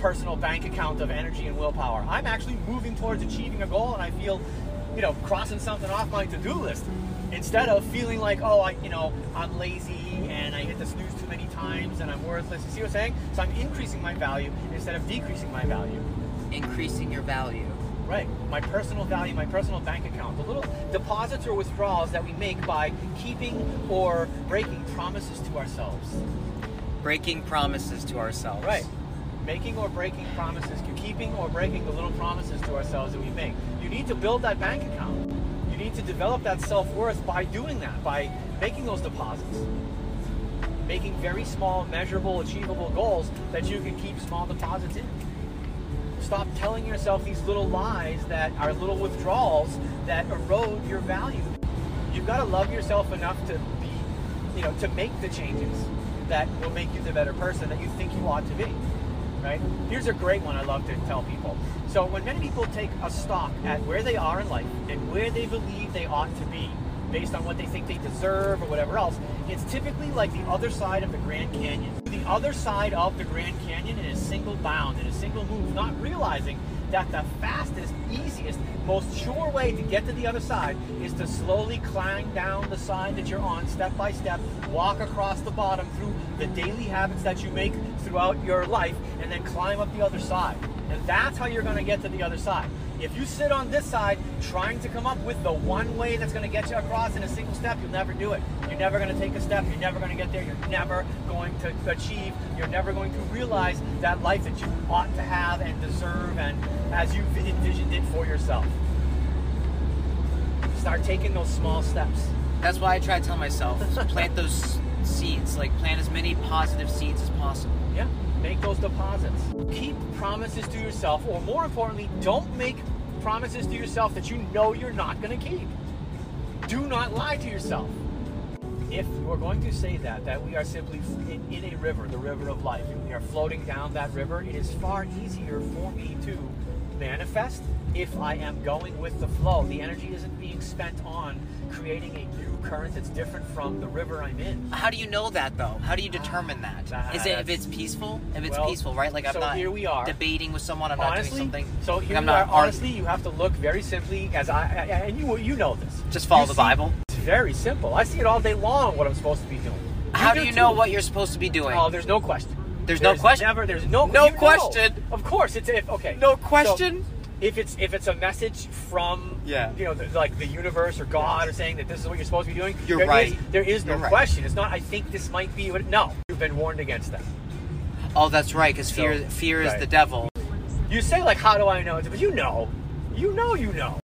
personal bank account of energy and willpower. I'm actually moving towards achieving a goal and I feel, you know, crossing something off my to-do list instead of feeling like, oh, I, you know, I'm lazy and I hit the snooze too many times and I'm worthless. You see what I'm saying? So I'm increasing my value instead of decreasing my value. Increasing your value. Right. My personal value, my personal bank account, the little deposits or withdrawals that we make by keeping or breaking promises to ourselves. Breaking promises to ourselves. Right making or breaking promises, keeping or breaking the little promises to ourselves that we make. You need to build that bank account. You need to develop that self worth by doing that, by making those deposits. Making very small, measurable, achievable goals that you can keep small deposits in. Stop telling yourself these little lies that are little withdrawals that erode your value. You've got to love yourself enough to be, you know, to make the changes that will make you the better person that you think you ought to be right? Here's a great one I love to tell people. So when many people take a stock at where they are in life and where they believe they ought to be, based on what they think they deserve or whatever else, it's typically like the other side of the Grand Canyon. The other side of the Grand Canyon in a single bound, in a single move, not realizing that the fastest, easiest, most sure way to get to the other side is to slowly climb down the side that you're on step by step, walk across the bottom through the daily habits that you make throughout your life, and then climb up the other side. And that's how you're going to get to the other side. If you sit on this side trying to come up with the one way that's going to get you across in a single step, you'll never do it. You're never going to take a step. You're never going to get there. You're never going to achieve. You're never going to realize that life that you ought to have and deserve and as you've envisioned it for yourself. Start taking those small steps. That's why I try to tell myself plant those seeds, like plant as many positive seeds as possible. Yeah make those deposits. Keep promises to yourself, or more importantly, don't make promises to yourself that you know you're not going to keep. Do not lie to yourself. If are going to say that, that we are simply in, in a river, the river of life, and we are floating down that river, it is far easier for me to manifest if I am going with the flow. The energy isn't being spent on creating a new current that's different from the river I'm in. How do you know that though? How do you determine that? Uh, Is it if it's peaceful? If it's well, peaceful, right? Like I'm so not here we are. debating with someone. I'm honestly, not doing something. So here I'm we are. Honestly, you have to look very simply as I, I and you you know this. Just follow You the see- Bible? It's very simple. I see it all day long. What I'm supposed to be doing. How do do you too. know what you're supposed to be doing? Oh, there's no question. There's no question? Never. There's no. No you know. question? Of course, it's if okay. No So, question? if it's if it's a message from Yeah. you know the, like the universe or God or saying that this is what you're supposed to be doing, You're there right. is- there is no You're right. question. It's not. I think this might be. What, no, you've been warned against that. oh, that's right. Because fear, So, fear is right. the devil. You say like, how do I know? But you know, you know, you know.